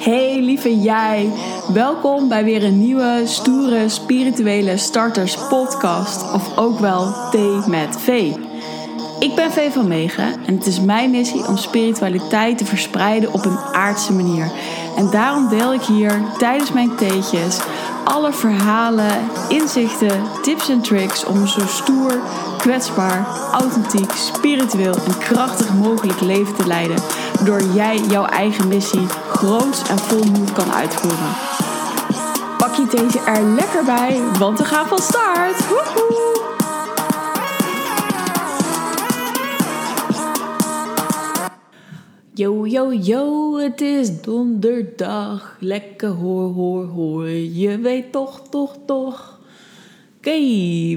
Hey lieve jij, welkom bij weer een nieuwe stoere spirituele starters podcast of ook wel thee met V. Ik ben V van Megen en het is mijn missie om spiritualiteit te verspreiden op een aardse manier. En daarom deel ik hier tijdens mijn theetjes alle verhalen, inzichten, tips en tricks om een zo stoer, kwetsbaar, authentiek, spiritueel en krachtig mogelijk leven te leiden. Waardoor jij jouw eigen missie groots en vol moed kan uitvoeren. Pak je deze er lekker bij, want we gaan van start! Woehoe! Yo, yo, yo, het is donderdag. Lekker hoor, hoor, hoor. Je weet toch, toch, toch. Oké,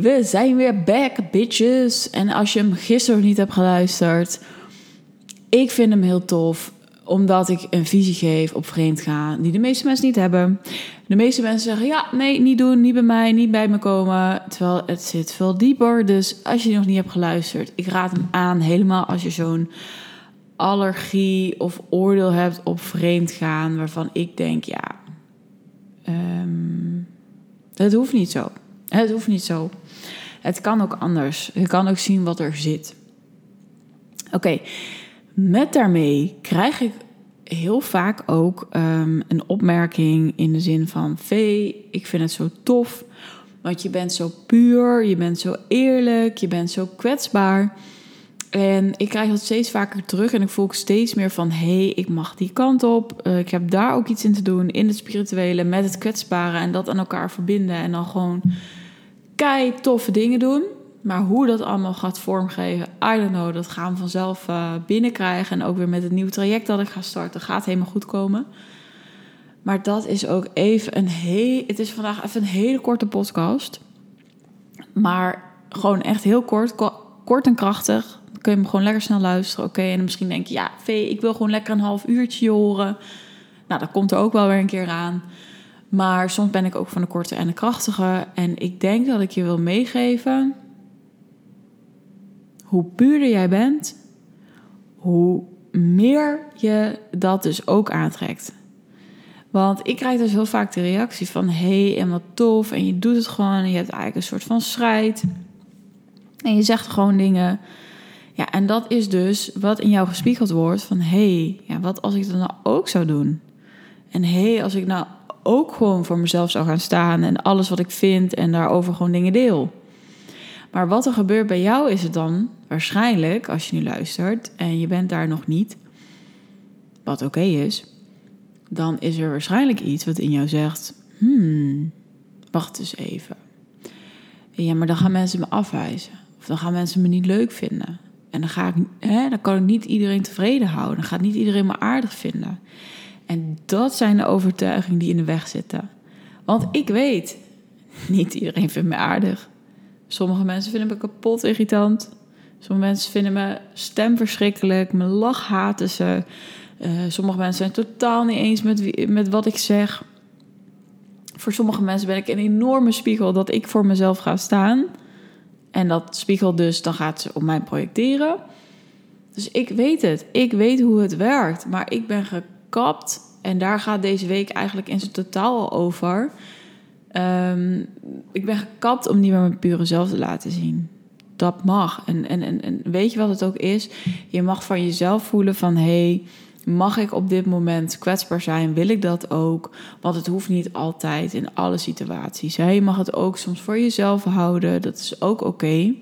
we zijn weer back, bitches. En als je hem gisteren niet hebt geluisterd, ik vind hem heel tof omdat ik een visie geef op vreemdgaan die de meeste mensen niet hebben. De meeste mensen zeggen, ja, nee, niet doen, niet bij mij, niet bij me komen. Terwijl het zit veel dieper. Dus als je nog niet hebt geluisterd, ik raad hem aan. Helemaal als je zo'n allergie of oordeel hebt op vreemdgaan... waarvan ik denk, ja, um, het hoeft niet zo. Het hoeft niet zo. Het kan ook anders. Je kan ook zien wat er zit. Oké, met daarmee krijg ik heel vaak ook um, een opmerking in de zin van: Vee, ik vind het zo tof, want je bent zo puur, je bent zo eerlijk, je bent zo kwetsbaar. En ik krijg dat steeds vaker terug en ik voel steeds meer van: hé, hey, ik mag die kant op. Uh, ik heb daar ook iets in te doen, in het spirituele, met het kwetsbare en dat aan elkaar verbinden. En dan gewoon kei toffe dingen doen. Maar hoe dat allemaal gaat vormgeven, I don't know. Dat gaan we vanzelf uh, binnenkrijgen. En ook weer met het nieuwe traject dat ik ga starten, gaat helemaal goed komen. Maar dat is ook even een heel. Het is vandaag even een hele korte podcast. Maar gewoon echt heel kort, kort en krachtig. Dan kun je hem gewoon lekker snel luisteren. Oké, en misschien denk je, ja, Vee, ik wil gewoon lekker een half uurtje horen. Nou, dat komt er ook wel weer een keer aan. Maar soms ben ik ook van de korte en de krachtige. En ik denk dat ik je wil meegeven hoe puurder jij bent, hoe meer je dat dus ook aantrekt. Want ik krijg dus heel vaak de reactie van: hey, en wat tof. En je doet het gewoon. En je hebt eigenlijk een soort van strijd. En je zegt gewoon dingen. Ja, en dat is dus wat in jou gespiegeld wordt: van hey, ja, wat als ik dat nou ook zou doen? En hey, als ik nou ook gewoon voor mezelf zou gaan staan en alles wat ik vind en daarover gewoon dingen deel. Maar wat er gebeurt bij jou is het dan waarschijnlijk, als je nu luistert en je bent daar nog niet, wat oké is, dan is er waarschijnlijk iets wat in jou zegt: hmm, wacht eens even. Ja, maar dan gaan mensen me afwijzen. Of dan gaan mensen me niet leuk vinden. En dan, ga ik, hè, dan kan ik niet iedereen tevreden houden. Dan gaat niet iedereen me aardig vinden. En dat zijn de overtuigingen die in de weg zitten. Want ik weet, niet iedereen vindt me aardig. Sommige mensen vinden me kapot irritant. Sommige mensen vinden me stem verschrikkelijk. Mijn lach haten ze. Uh, sommige mensen zijn totaal niet eens met, met wat ik zeg. Voor sommige mensen ben ik een enorme spiegel dat ik voor mezelf ga staan. En dat spiegel dus, dan gaat ze op mij projecteren. Dus ik weet het. Ik weet hoe het werkt. Maar ik ben gekapt. En daar gaat deze week eigenlijk in zijn totaal over. Um, ik ben gekapt om niet meer mijn pure zelf te laten zien. Dat mag. En, en, en, en weet je wat het ook is? Je mag van jezelf voelen van... hey, mag ik op dit moment kwetsbaar zijn? Wil ik dat ook? Want het hoeft niet altijd in alle situaties. Je mag het ook soms voor jezelf houden. Dat is ook oké.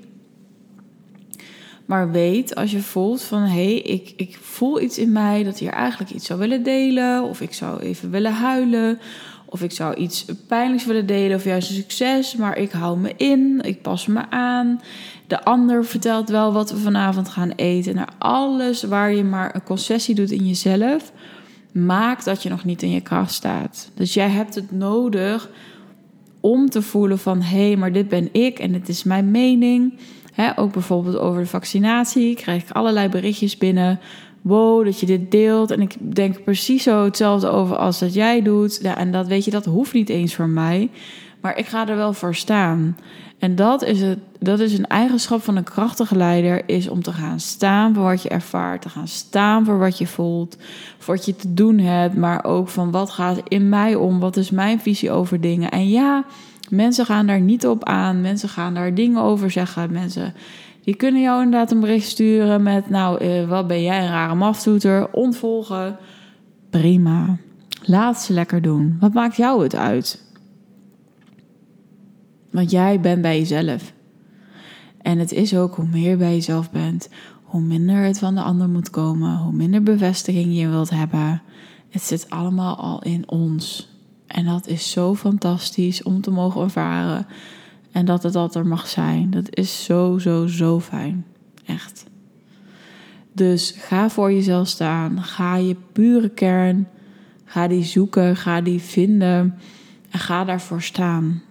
Maar weet als je voelt van hé, hey, ik, ik voel iets in mij dat hier eigenlijk iets zou willen delen. Of ik zou even willen huilen. Of ik zou iets pijnlijks willen delen of juist een succes, maar ik hou me in, ik pas me aan. De ander vertelt wel wat we vanavond gaan eten. Naar alles waar je maar een concessie doet in jezelf, maakt dat je nog niet in je kracht staat. Dus jij hebt het nodig om te voelen van hé, hey, maar dit ben ik en dit is mijn mening. ook bijvoorbeeld over de vaccinatie krijg ik allerlei berichtjes binnen wow, dat je dit deelt. En ik denk precies zo hetzelfde over als dat jij doet. Ja, en dat weet je, dat hoeft niet eens voor mij. Maar ik ga er wel voor staan. En dat is, het, dat is een eigenschap van een krachtige leider, is om te gaan staan voor wat je ervaart, te gaan staan voor wat je voelt, voor wat je te doen hebt, maar ook van wat gaat in mij om, wat is mijn visie over dingen. En ja, mensen gaan daar niet op aan, mensen gaan daar dingen over zeggen, mensen die kunnen jou inderdaad een bericht sturen met, nou, eh, wat ben jij een rare maftoeter, ontvolgen, prima. Laat ze lekker doen. Wat maakt jou het uit? Want jij bent bij jezelf. En het is ook hoe meer bij jezelf bent, hoe minder het van de ander moet komen, hoe minder bevestiging je wilt hebben. Het zit allemaal al in ons. En dat is zo fantastisch om te mogen ervaren. En dat het dat er mag zijn. Dat is zo, zo, zo fijn. Echt. Dus ga voor jezelf staan. Ga je pure kern. Ga die zoeken. Ga die vinden. En ga daarvoor staan.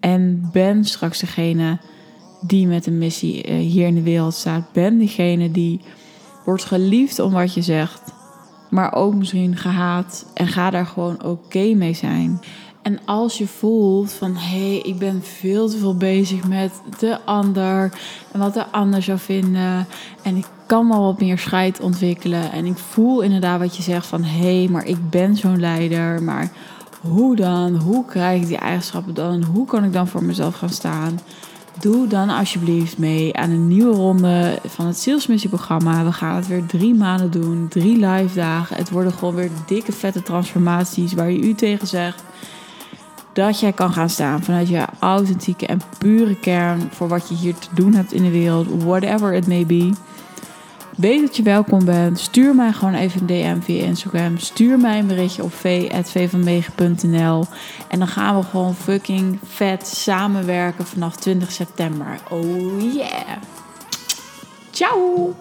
En ben straks degene die met een missie eh, hier in de wereld staat. Ben degene die wordt geliefd om wat je zegt. Maar ook misschien gehaat. En ga daar gewoon oké mee zijn. En als je voelt van hé, hey, ik ben veel te veel bezig met de ander en wat de ander zou vinden. En ik kan wel wat meer scheid ontwikkelen. En ik voel inderdaad wat je zegt van hé, hey, maar ik ben zo'n leider. Maar hoe dan? Hoe krijg ik die eigenschappen dan? Hoe kan ik dan voor mezelf gaan staan? Doe dan alsjeblieft mee aan een nieuwe ronde van het Salesmissieprogramma. We gaan het weer drie maanden doen, drie live dagen. Het worden gewoon weer dikke vette transformaties waar je u tegen zegt dat jij kan gaan staan vanuit je authentieke en pure kern voor wat je hier te doen hebt in de wereld, whatever it may be. Weet dat je welkom bent. Stuur mij gewoon even een DM via Instagram. Stuur mij een berichtje op v.vvanmegen.nl. En dan gaan we gewoon fucking vet samenwerken vanaf 20 september. Oh yeah. Ciao.